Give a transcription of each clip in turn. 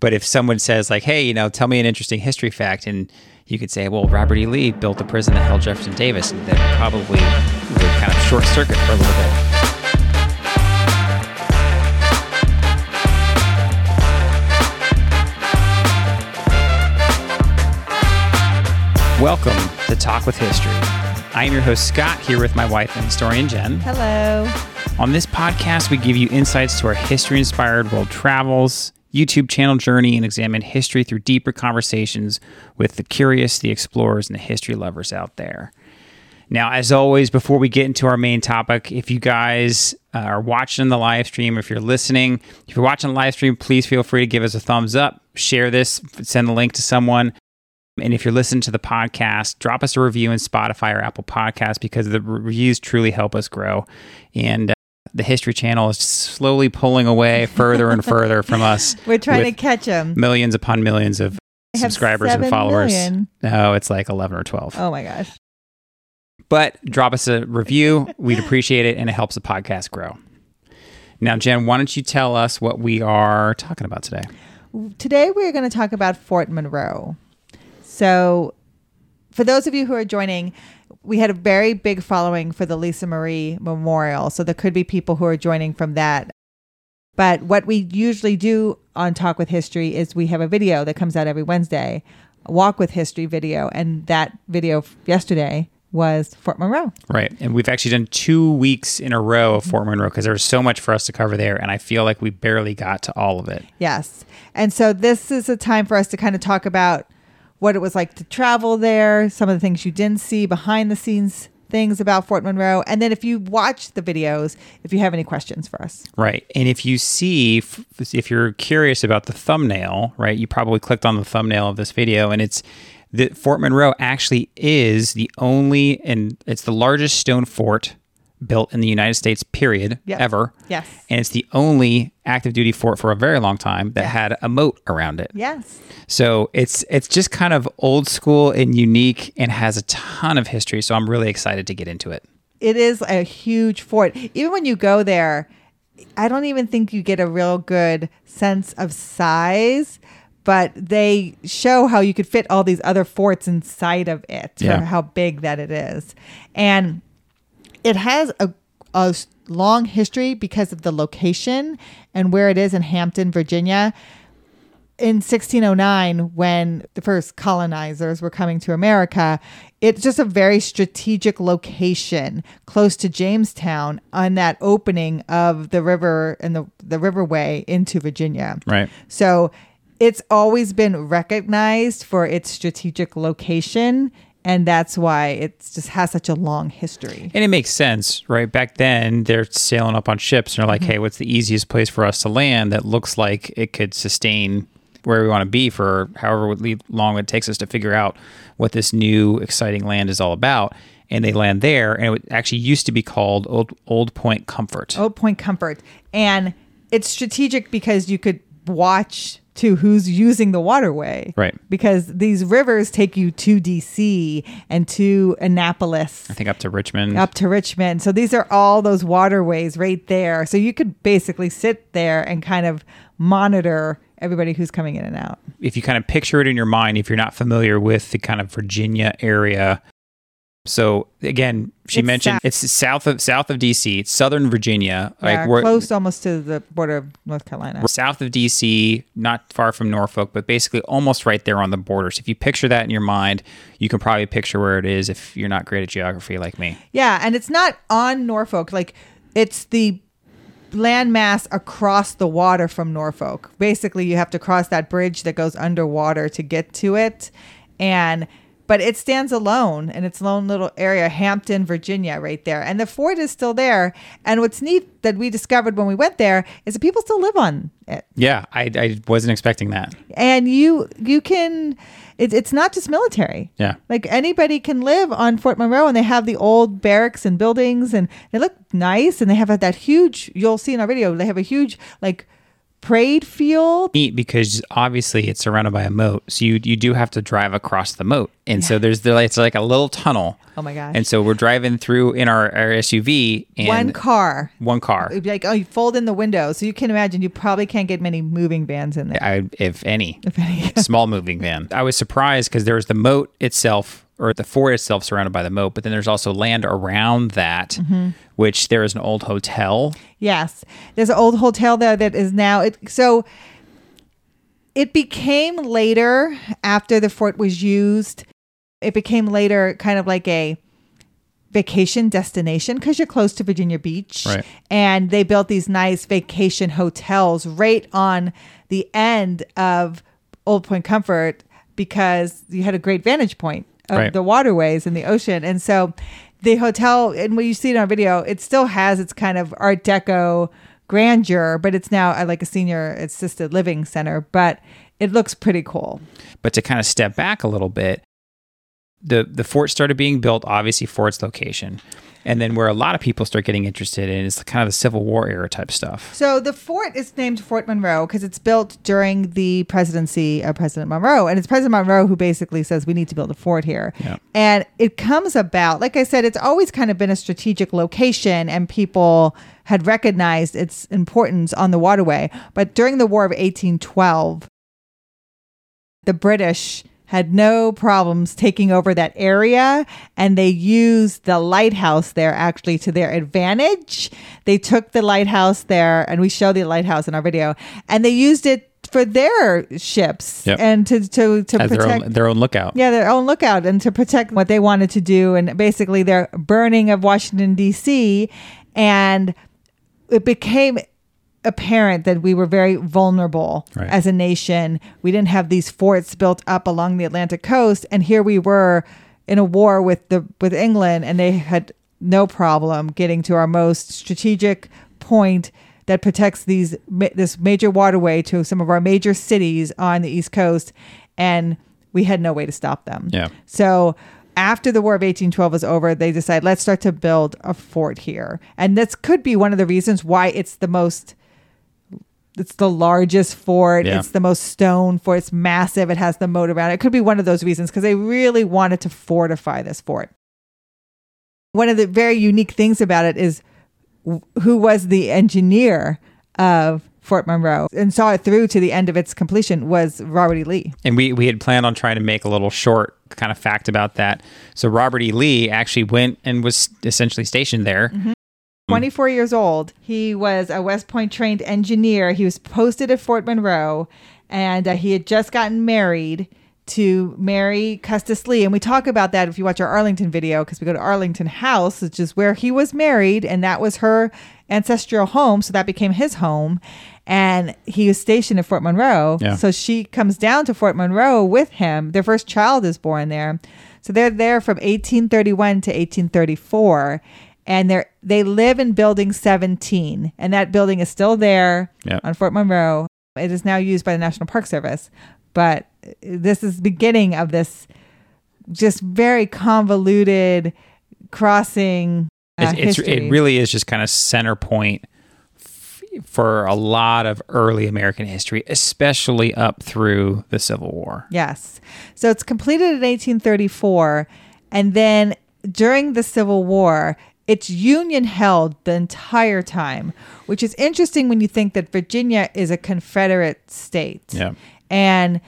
But if someone says like, "Hey, you know, tell me an interesting history fact," and you could say, "Well, Robert E. Lee built the prison that held Jefferson Davis," that probably would kind of short circuit for a little bit. Welcome to Talk with History. I am your host, Scott, here with my wife and historian, Jen. Hello. On this podcast, we give you insights to our history inspired world travels, YouTube channel journey, and examine history through deeper conversations with the curious, the explorers, and the history lovers out there. Now, as always, before we get into our main topic, if you guys uh, are watching the live stream, if you're listening, if you're watching the live stream, please feel free to give us a thumbs up, share this, send the link to someone. And if you're listening to the podcast, drop us a review in Spotify or Apple Podcasts because the reviews truly help us grow. And the History Channel is slowly pulling away further and further from us. We're trying to catch them. millions upon millions of I subscribers and followers. million. No, it's like 11 or 12. Oh my gosh. But drop us a review. We'd appreciate it, and it helps the podcast grow. Now, Jen, why don't you tell us what we are talking about today? Today we're going to talk about Fort Monroe. So, for those of you who are joining, we had a very big following for the Lisa Marie Memorial. So, there could be people who are joining from that. But what we usually do on Talk with History is we have a video that comes out every Wednesday, a Walk with History video. And that video yesterday was Fort Monroe. Right. And we've actually done two weeks in a row of Fort Monroe because there was so much for us to cover there. And I feel like we barely got to all of it. Yes. And so this is a time for us to kind of talk about what it was like to travel there, some of the things you didn't see, behind the scenes things about Fort Monroe. And then if you watch the videos, if you have any questions for us. Right. And if you see, if you're curious about the thumbnail, right, you probably clicked on the thumbnail of this video and it's that Fort Monroe actually is the only, and it's the largest stone fort built in the United States, period, Yep. ever. Yes. And it's the only active duty fort for a very long time that Yeah. had a moat around it. Yes. So it's it's just kind of old school and unique and has a ton of history. So I'm really excited to get into it. It is a huge fort. Even when you go there, I don't even think you get a real good sense of size, but they show how you could fit all these other forts inside of it Yeah. how big that it is. And it has a, a long history because of the location and where it is in Hampton, Virginia. In 1609, when the first colonizers were coming to America, it's just a very strategic location close to Jamestown on that opening of the river and the, the riverway into Virginia. Right. So it's always been recognized for its strategic location. And that's why it just has such a long history. And it makes sense, right? Back then, they're sailing up on ships and they're like, mm-hmm. hey, what's the easiest place for us to land that looks like it could sustain where we want to be for however long it takes us to figure out what this new exciting land is all about? And they land there, and it actually used to be called Old, Old Point Comfort. Old Point Comfort. And it's strategic because you could watch to who's using the waterway. Right. Because these rivers take you to DC and to Annapolis. I think up to Richmond. Up to Richmond. So these are all those waterways right there. So you could basically sit there and kind of monitor everybody who's coming in and out. if you kind of picture it in your mind, if you're not familiar with the kind of Virginia area. So again, she It's mentioned south. it's south of south of DC, it's southern Virginia, Yeah, we're close almost to the border of North Carolina. south of DC, not far from Norfolk, but basically almost right there on the border. So if you picture that in your mind, you can probably picture where it is if you're not great at geography like me. Yeah, and it's not on Norfolk. Like it's the landmass across the water from Norfolk. Basically, you have to cross that bridge that goes underwater to get to it. And but it stands alone in its lone little area, Hampton, Virginia, right there. And the fort is still there. And what's neat that we discovered when we went there is that people still live on it. Yeah, I, I wasn't expecting that. And you you can it, it's not just military. Yeah. Like anybody can live on Fort Monroe and they have the old barracks and buildings and they look nice and they have that huge, you'll see in our video, they have a huge like parade field. Neat because obviously it's surrounded by a moat, so you you do have to drive across the moat, and so there's the it's like a little tunnel. Oh my gosh. And so we're driving through in our, our SUV and One car. one car. It'd be like, oh, you fold in the window. So you can imagine you probably can't get many moving vans in there. I, if any, If any. small moving van. I was surprised because there was the moat itself, or the fort itself, surrounded by the moat, but then there's also land around that, Mm-hmm. which there is an old hotel. Yes. There's an old hotel there that is now it so it became later after the fort was used. It became later kind of like a vacation destination because you're close to Virginia Beach. Right. And they built these nice vacation hotels right on the end of Old Point Comfort because you had a great vantage point of Right. the waterways and the ocean. And so the hotel, and when you see it on video, it still has its kind of Art Deco grandeur, but it's now uh, like a senior assisted living center. But it looks pretty cool. But to kind of step back a little bit, the the fort started being built obviously for its location, and then where a lot of people start getting interested in is kind of the Civil War era type stuff. So the fort is named Fort Monroe because it's built during the presidency of President Monroe, and it's President Monroe who basically says we need to build a fort here. Yeah. And it comes about, like I said, it's always kind of been a strategic location, and people had recognized its importance on the waterway. But during the War of 1812, the British had no problems taking over that area and they used the lighthouse there actually to their advantage. They took the lighthouse there and we show the lighthouse in our video and they used it for their ships Yep. and to to to As their protect own, their own lookout. yeah, their own lookout and to protect what they wanted to do and basically their burning of Washington D.C. and it became apparent that we were very vulnerable Right. as a nation. We didn't have these forts built up along the Atlantic coast and here we were in a war with the with England and they had no problem getting to our most strategic point that protects these this major waterway to some of our major cities on the East Coast, and we had no way to stop them. Yeah. So after the War of 1812 was over, they decided let's start to build a fort here, and this could be one of the reasons why it's the most. It's the largest fort. Yeah. It's the most stone fort. It's massive. It has the moat around it. It could be one of those reasons because they really wanted to fortify this fort. One of the very unique things about it is w- who was the engineer of Fort Monroe and saw it through to the end of its completion was Robert E. Lee. And we, we had planned on trying to make a little short kind of fact about that. So Robert E. Lee actually went and was essentially stationed there. Mm-hmm. 24 years old. He was a West Point trained engineer. He was posted at Fort Monroe and uh, he had just gotten married to Mary Custis Lee. And we talk about that if you watch our Arlington video, because we go to Arlington House, which is where he was married, and that was her ancestral home. So that became his home. And he was stationed at Fort Monroe. Yeah. So she comes down to Fort Monroe with him. Their first child is born there. So they're there from 1831 to 1834 and they they live in building 17 and that building is still there Yeah. on Fort Monroe. It is now used by the National Park Service, but this is the beginning of this just very convoluted crossing uh, It's, it's, it really is just kind of center point f- for a lot of early American history, especially up through the Civil War. Yes. So it's completed in 1834. And then during the Civil War, it's Union held the entire time, which is interesting when you think that Virginia is a Confederate state. Yeah. And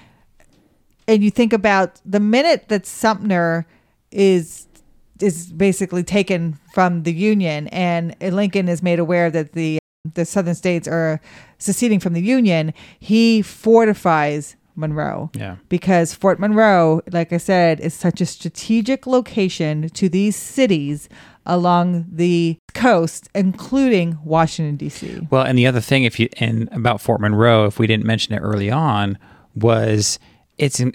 and you think about the minute that Sumter is is basically taken from the Union and Lincoln is made aware that the the southern states are seceding from the Union, he fortifies Monroe Yeah. because Fort Monroe, like I said, is such a strategic location to these cities along the coast, including Washington D.C. Well, and the other thing, if you and about Fort Monroe, if we didn't mention it early on, was it's an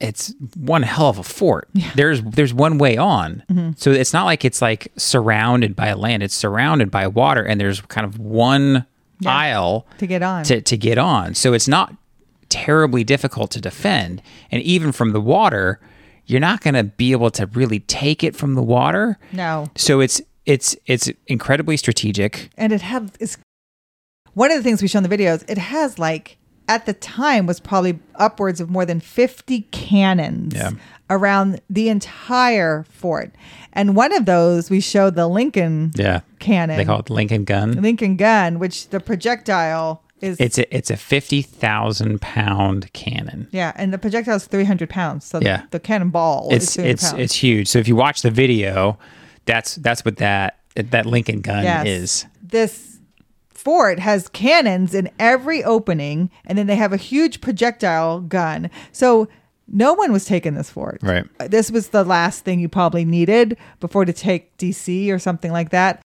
it's one hell of a fort. There's there's one way on, Mm-hmm. so it's not like it's like surrounded by land. It's surrounded by water, and there's kind of one Yeah. aisle To get on. to to get on. So it's not terribly difficult to defend, and even from the water, you're not going to be able to really take it from the water. No. So it's it's it's incredibly strategic. and it had it's one of the things we show in the videos, it has like at the time was probably upwards of more than 50 cannons Yeah. around the entire fort. And one of those we showed the Lincoln Yeah. cannon. They call it Lincoln gun. Lincoln gun, which the projectile is It's a it's a fifty thousand pound cannon. yeah, and the projectile is 300 pounds. So Yeah. the, the cannonball It's 300 it's pounds. it's huge. So if you watch the video, that's that's what that that Lincoln gun Yes. is. This fort has cannons in every opening, and then they have a huge projectile gun. So no one was taking this fort. Right. This was the last thing you probably needed before to take DC or something like that.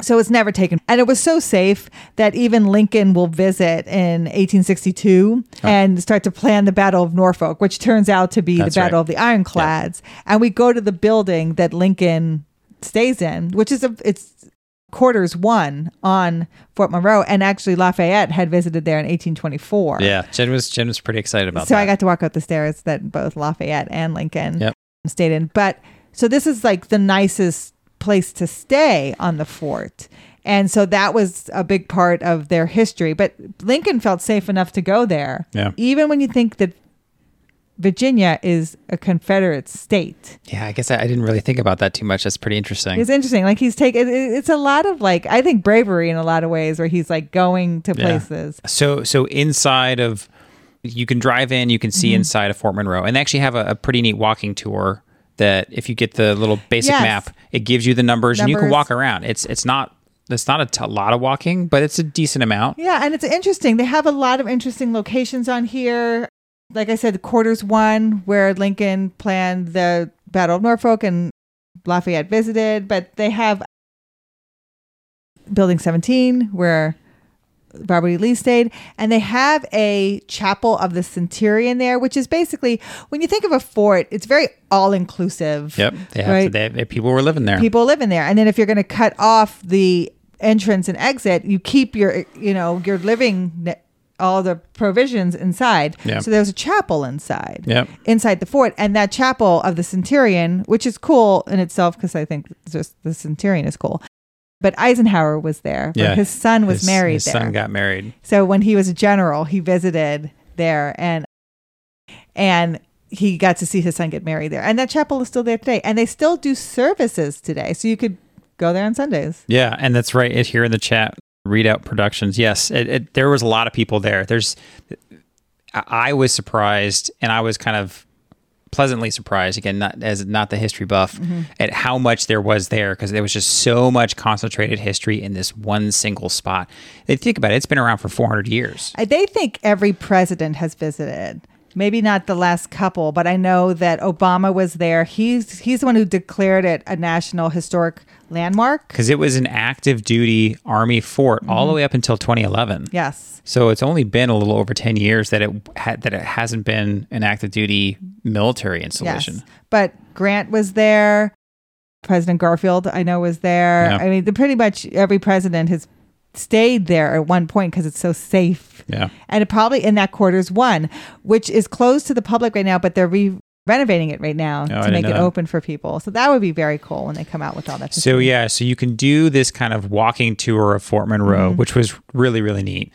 So it's never taken. And it was so safe that even Lincoln will visit in 1862 and start to plan the Battle of Norfolk, which turns out to be That's the Battle right. of the Ironclads. And we go to the building that Lincoln stays in, which is a it's quarters one on Fort Monroe. And actually Lafayette had visited there in 1824. Yeah, Jen was Jen was pretty excited about that. So that. I got to walk up the stairs that both Lafayette and Lincoln Yep. stayed in. But so this is like the nicest place to stay on the fort. And so that was a big part of their history. But Lincoln felt safe enough to go there. Yeah. Even when you think that Virginia is a Confederate state. yeah, I guess I, I didn't really think about that too much. That's pretty interesting. It's interesting. Like he's taken, it- it's a lot of like, I think bravery in a lot of ways where he's like going to Yeah. places. So so inside of you can drive in, you can Mm-hmm. see inside of Fort Monroe, and they actually have a, a pretty neat walking tour. That if you get the little basic Yes. map, it gives you the numbers, and you can walk around. It's it's not it's not a t- lot of walking, but it's a decent amount. Yeah, and it's interesting. They have a lot of interesting locations on here. Like I said, quarters one, where Lincoln planned the Battle of Norfolk and Lafayette visited, but they have Building 17, where Robert E. Lee stayed, and they have a chapel of the Centurion there, which is basically when you think of a fort, it's very all inclusive. Yep, they have Right. they, they- people were living there. people live in there and then if you're going to cut off the entrance and exit you keep your you know your living all the provisions inside Yeah. so there's a chapel inside Yep. inside the fort and that chapel of the centurion which is cool in itself because i think just the centurion is cool but eisenhower was there Yeah. his son was His- married His there son got married. so when he was a general, he visited there and and he got to see his son get married there. And that chapel is still there today. And they still do services today. So you could go there on Sundays. Yeah, and that's right. It here in the chat. Readout Productions. Yes, it, it, there was a lot of people there. There's, I I was surprised, and I was kind of pleasantly surprised again, not as not the history buff, Mm-hmm. at how much there was there because there was just so much concentrated history in this one single spot. They think about it; it's been around for 400 years. They think every president has visited. Maybe not the last couple, but I know that Obama was there. He's he's the one who declared it a national historic landmark. Because it was an active duty Army fort all Mm-hmm. the way up until 2011. Yes. So it's only been a little over 10 years that it had that it hasn't been an active duty military installation. Yes. But Grant was there. President Garfield, I know, was there. Yeah. I mean, the, pretty much every president has stayed there at one point because it's so safe. Yeah. And it probably in that quarters one, which is closed to the public right now, but they're re- renovating it right now Oh, to make it that. open for people. So that would be very cool when they come out with all that. Stuff. So yeah, so you can do this kind of walking tour of Fort Monroe, Mm-hmm. which was really really neat.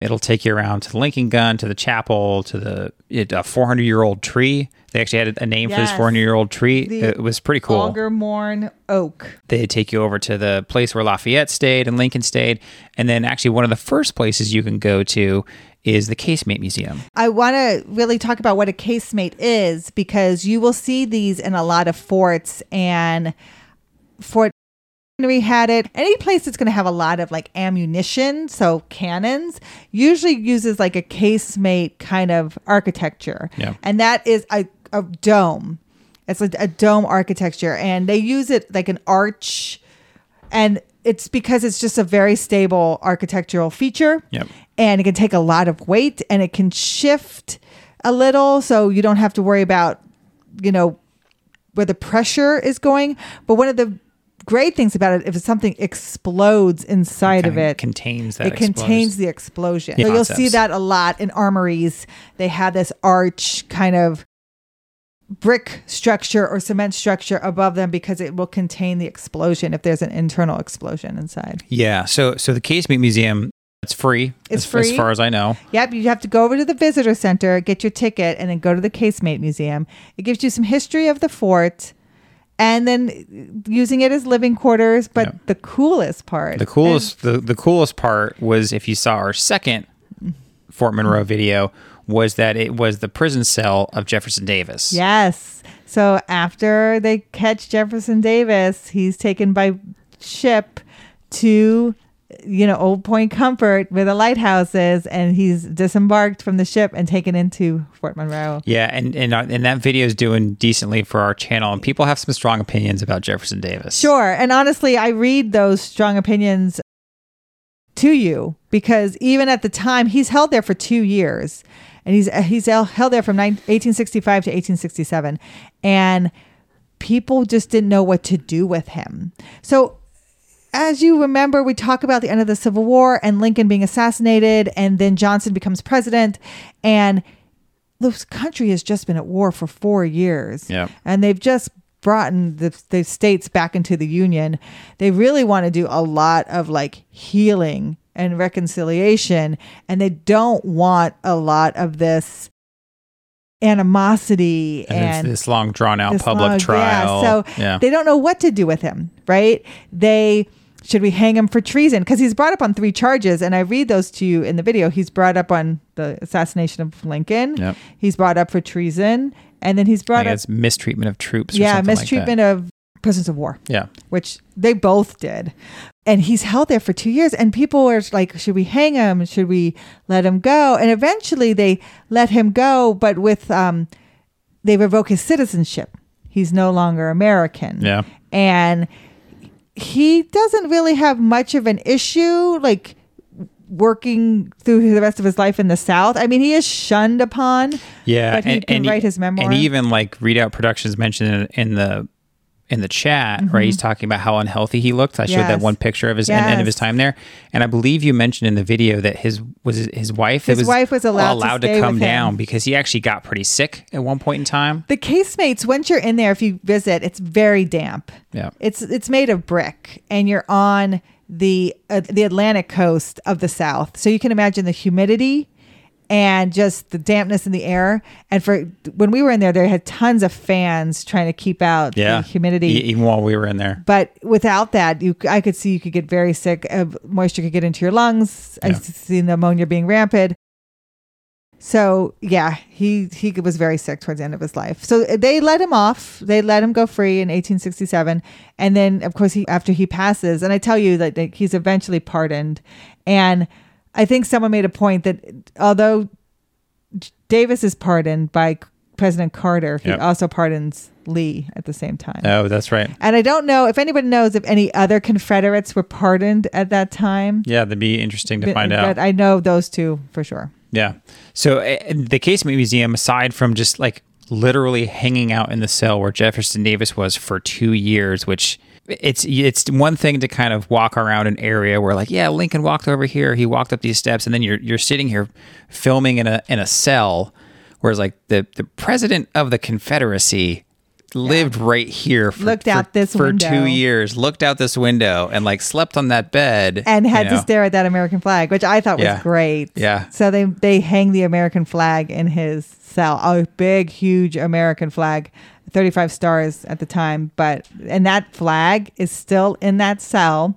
It'll take you around to the Lincoln Gun, to the chapel, to the it, a 400 year old tree. They actually had a name for this 400 year old tree. The it was pretty cool. Algernourne Oak. They take you over to the place where Lafayette stayed and Lincoln stayed, and then actually one of the first places you can go to is the Casemate Museum. I want to really talk about what a casemate is because you will see these in a lot of forts and Fort Henry had it. Any place that's going to have a lot of like ammunition, so cannons, usually uses like a casemate kind of architecture. Yeah. And that is a, a dome. It's a, a dome architecture and they use it like an arch and it's because it's just a very stable architectural feature Yep. and it can take a lot of weight and it can shift a little so you don't have to worry about you know where the pressure is going but one of the great things about it if something explodes inside of Kinda it contains that it contains the explosion Yeah. so you'll see that a lot in armories they have this arch kind of brick structure or cement structure above them because it will contain the explosion if there's an internal explosion inside. Yeah. So so the Casemate Museum, it's free. It's as, free. as far as I know. Yep, you have to go over to the visitor center, get your ticket, and then go to the Casemate Museum. It gives you some history of the fort and then using it as living quarters. But Yep. the coolest part, The coolest the, the coolest part was if you saw our second Fort Monroe video was that it was the prison cell of Jefferson Davis. Yes. So after they catch Jefferson Davis, he's taken by ship to you know Old Point Comfort where the lighthouse is, and he's disembarked from the ship and taken into Fort Monroe. Yeah, and and, uh, and that video is doing decently for our channel, and people have some strong opinions about Jefferson Davis. Sure. And honestly, I read those strong opinions to you because even at the time, he's held there for two years. And he's uh, he's held there from nine- 1865 to 1867. And people just didn't know what to do with him. So as you remember, we talk about the end of the Civil War and Lincoln being assassinated, and then Johnson becomes president. And this country has just been at war for four years. Yeah. And they've just brought in the, the states back into the Union. They really want to do a lot of like healing and reconciliation. And they don't want a lot of this animosity and, and, this long drawn out public long- trial. Yeah, so yeah. they don't know what to do with him, right? They should we hang him for treason? Because he's brought up on three charges, and I read those to you in the video. He's brought up on the assassination of Lincoln. Yep. He's brought up for treason, and then he's brought up mistreatment of troops. Or yeah something like that. mistreatment of prisoners of war, Yeah. which they both did. And he's held there for two years, and people were like, "Should we hang him? Should we let him go?" And eventually, they let him go, but with um, they revoke his citizenship. He's no longer American. Yeah. and he doesn't really have much of an issue, like working through the rest of his life in the South. I mean, he is shunned upon. Yeah, but he can he- write his memoir. And even like Readout Productions mentioned in, in the in the chat, right? He's talking about how unhealthy he looked. I showed that Mm-hmm. One picture of his end, end of his time there, and I believe you mentioned in the video that his was his, wife. His wife was allowed to to, come down because he actually got pretty sick at one point in time. The casemates, once you're in there, if you visit, it's very damp. Yeah. It's it's made of brick, and you're on the uh, the Atlantic coast of the South, so you can imagine the humidity and just the dampness in the air. And for when we were in there, they had tons of fans trying to keep out Yeah, the humidity. E- even while we were in there. but without that, you I could see you could get very sick. Uh, moisture could get into your lungs. I Yeah. see pneumonia being rampant. So yeah, he he was very sick towards the end of his life. So they let him off. They let him go free in 1867, and then of course he after he passes, and I tell you that that he's eventually pardoned. And I think someone made a point that although Davis is pardoned by President Carter, he Yep. also pardons Lee at the same time. Oh, that's right. And I don't know if anybody knows if any other Confederates were pardoned at that time. Yeah, that'd be interesting to But- find out. But I know those two for sure. Yeah. So uh, the Casemate Museum, aside from just like literally hanging out in the cell where Jefferson Davis was for two years, which it's it's one thing to kind of walk around an area where like yeah Lincoln walked over here, he walked up these steps, and then you're you're sitting here filming in a in a cell, whereas like the the president of the Confederacy lived right here for, Looked for- out this for window. two years looked out this window and like slept on that bed And had you to know. stare at that American flag, which I thought was Yeah. great. Yeah. So they they hang the American flag in his cell, a big, huge American flag, 35 stars at the time. But and that flag is still in that cell,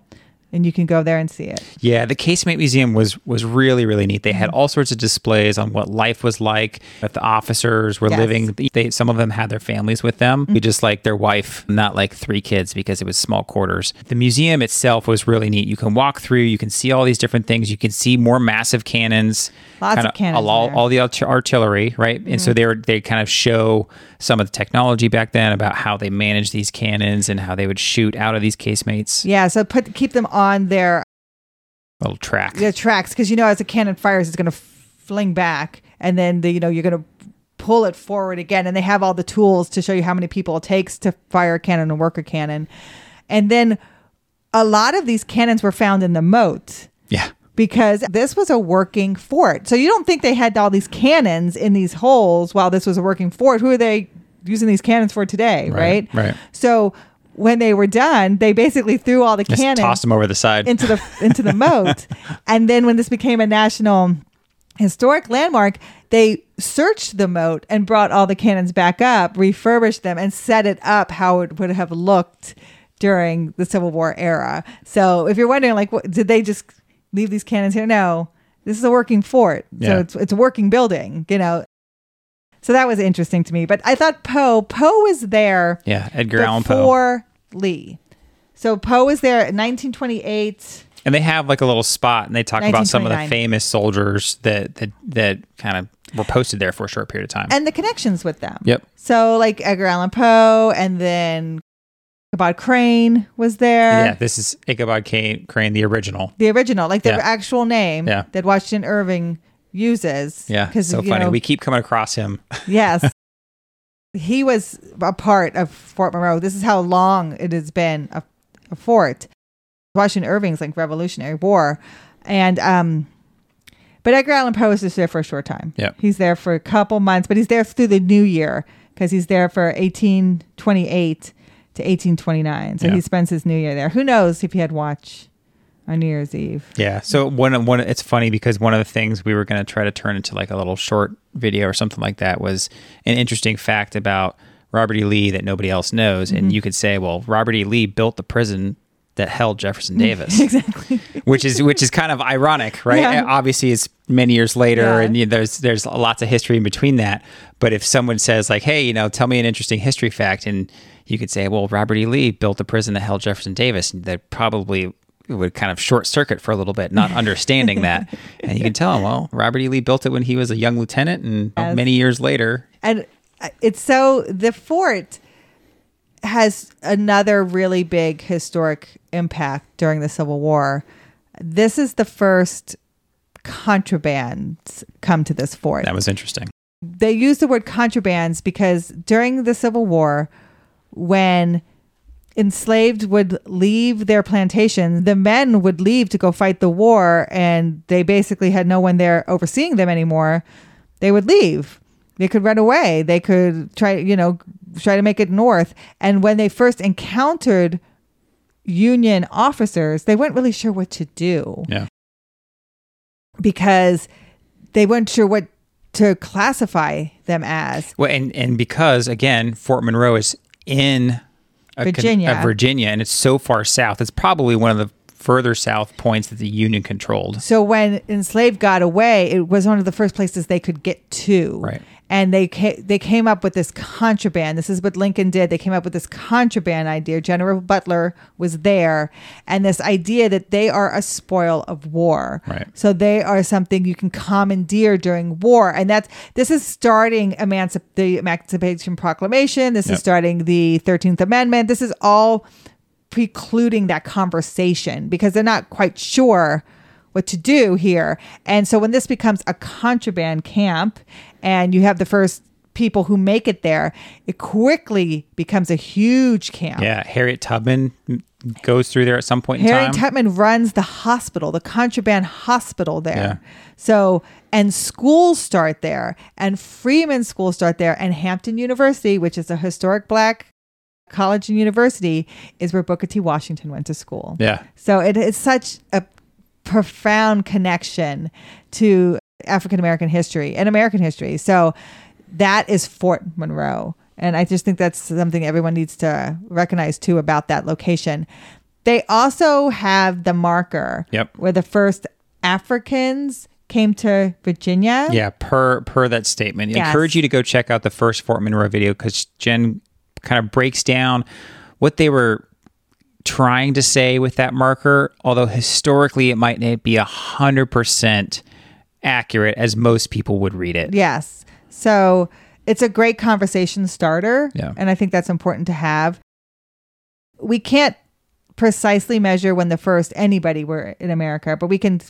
and you can go there and see it. Yeah, the Casemate Museum was was really really neat. They had mm-hmm. all sorts of displays on what life was like. If the officers were Yes. living, they some of them had their families with them. Mm-hmm. We just like their wife, not like three kids because it was small quarters. The museum itself was really neat. You can walk through, you can see all these different things. You can see more massive cannons, Lots kinda of cannons all, all the art- artillery, right? And so mm-hmm. they were, they kind of show some of the technology back then about how they managed these cannons and how they would shoot out of these casemates. Yeah. So put keep them on their Little track. the tracks because you know as a cannon fires it's going to fling back and then the, you know you're going to pull it forward again and they have all the tools to show you how many people it takes to fire a cannon and work a cannon and then a lot of these cannons were found in the moat Yeah. Because this was a working fort so you don't think they had all these cannons in these holes while this was a working fort who are they using these cannons for today, right? Right, right. So when they were done, they basically threw all the Just cannons tossed them over the side. into the into the moat. And then when this became a national historic landmark, they searched the moat and brought all the cannons back up, refurbished them, and set it up how it would have looked during the Civil War era. So if you're wondering, like, what, did they just leave these cannons here? No, this is a working fort. So Yeah. it's it's a working building. You know. So that was interesting to me. But I thought Poe Poe was there yeah, Edgar Allan Poe. before Lee. So Poe was there in 1928. And they have like a little spot, and they talk about some of the famous soldiers that that that kind of were posted there for a short period of time. and the connections with them. Yep. So like Edgar Allan Poe, and then Ichabod Crane was there. yeah, this is Ichabod Crane, Crane the original. The original, like the Yeah. actual name Yeah. that Washington Irving uses. Yeah, so you funny. know, we keep coming across him. yes. he was a part of Fort Monroe. This is how long it has been a, a fort. Washington Irving's like Revolutionary War. And um but Edgar Allan Poe is just there for a short time. Yeah. He's there for a couple months, but he's there through the new year because he's there for 1828 to 1829. So Yeah. he spends his new year there. Who knows if he had watch on New Year's Eve? Yeah. So one one it's funny because one of the things we were going to try to turn into like a little short video or something like that was an interesting fact about Robert E. Lee that nobody else knows, Mm-hmm. and you could say, well, Robert E. Lee built the prison that held Jefferson Davis. exactly. which is which is kind of ironic, right? Yeah. Obviously, it's many years later, Yeah. and you know, there's there's lots of history in between that. But if someone says like, "Hey, you know, tell me an interesting history fact," and you could say, "Well, Robert E. Lee built the prison that held Jefferson Davis," that probably would kind of short circuit for a little bit, not understanding that. And you can tell him, well, Robert E. Lee built it when he was a young lieutenant, and Yes. many years later, and uh, it's so the fort has another really big historic impact during the Civil War. This is the first contrabands come to this fort. that was interesting. They use the word contrabands because during the Civil War, when enslaved would leave their plantation, the men would leave to go fight the war, and they basically had no one there overseeing them anymore. They would leave. They could run away. They could try, you know, try to make it north. And when they first encountered Union officers, they weren't really sure what to do Yeah. because they weren't sure what to classify them as. Well, and and because again, Fort Monroe is in a con- Virginia. a Virginia, and it's so far south. It's probably one of the further south points that the Union controlled. So when enslaved got away, it was one of the first places they could get to. Right. And they ca- they came up with this contraband. This is what Lincoln did. They came up with this contraband idea. General Butler was there, and this idea that they are a spoil of war. Right. So they are something you can commandeer during war, and that's this is starting emancip- the Emancipation Proclamation. This Yep. is starting the Thirteenth Amendment. This is all precluding that conversation because they're not quite sure what to do here. And so when this becomes a contraband camp and you have the first people who make it there, it quickly becomes a huge camp. Yeah, Harriet Tubman goes through there at some point in Harriet. Tubman runs the hospital, the contraband hospital there. Yeah. So, and schools start there, and Freedmen schools start there, and Hampton University, which is a historic black college and university, is where Booker T. Washington went to school. yeah, So it is such a profound connection to African American history and American history. So that is Fort Monroe. And I just think that's something everyone needs to recognize too about that location. They also have the marker Yep. where the first Africans came to Virginia. yeah. Per per that statement, I Yes. encourage you to go check out the first Fort Monroe video because Jen kind of breaks down what they were trying to say with that marker. Although historically, it might not be a hundred percent accurate as most people would read it. Yes. So it's a great conversation starter. Yeah. And I think that's important to have. We can't precisely measure when the first anybody were in America, but we can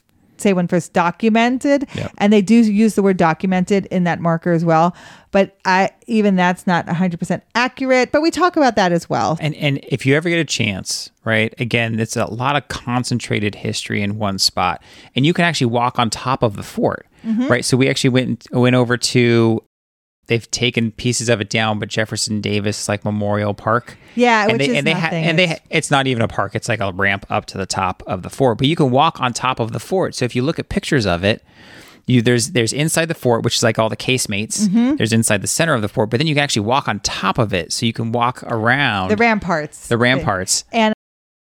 say when first documented. Yep. And they do use the word documented in that marker as well. But I even that's not 100% accurate, but we talk about that as well. And and if you ever get a chance, right? Again, it's a lot of concentrated history in one spot, and you can actually walk on top of the fort, mm-hmm. right? So we actually went went over to they've taken pieces of it down, but Jefferson Davis like Memorial Park. Yeah, and which they and they ha- and they it's not even a park. It's like a ramp up to the top of the fort, but you can walk on top of the fort. So if you look at pictures of it, you there's there's inside the fort, which is like all the casemates. Mm-hmm. There's inside the center of the fort, but then you can actually walk on top of it, so you can walk around the ramparts. the ramparts. And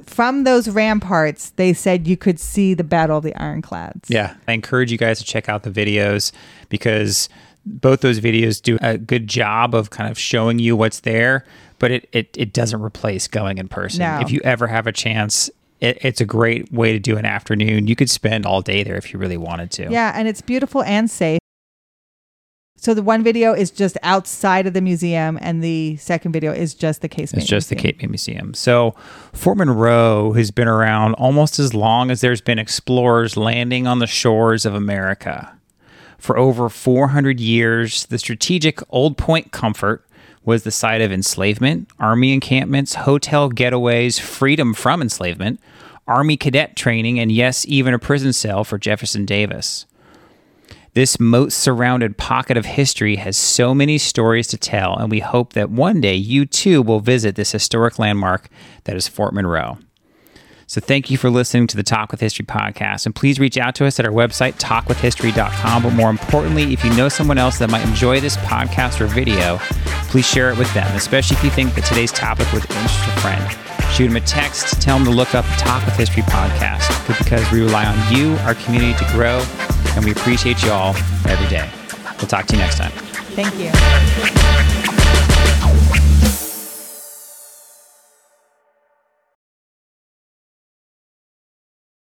from those ramparts, they said you could see the Battle of the Ironclads. Yeah, I encourage you guys to check out the videos because both those videos do a good job of kind of showing you what's there, but it it, it doesn't replace going in person. No. If you ever have a chance, it, it's a great way to do an afternoon. You could spend all day there if you really wanted to. Yeah, and it's beautiful and safe. So the one video is just outside of the museum, and the second video is just the case. It's just the Cape May Museum. So Fort Monroe has been around almost as long as there's been explorers landing on the shores of America. For over 400 years, the strategic Old Point Comfort was the site of enslavement, army encampments, hotel getaways, freedom from enslavement, army cadet training, and yes, even a prison cell for Jefferson Davis. This moat surrounded pocket of history has so many stories to tell, and we hope that one day you too will visit this historic landmark that is Fort Monroe. So, thank you for listening to the Talk with History podcast. And please reach out to us at our website, talkwithhistory.com. But more importantly, if you know someone else that might enjoy this podcast or video, please share it with them, especially if you think that today's topic would interest a friend. Shoot them a text, tell them to look up the Talk with History podcast because we rely on you, our community, to grow, and we appreciate you all every day. We'll talk to you next time. Thank you.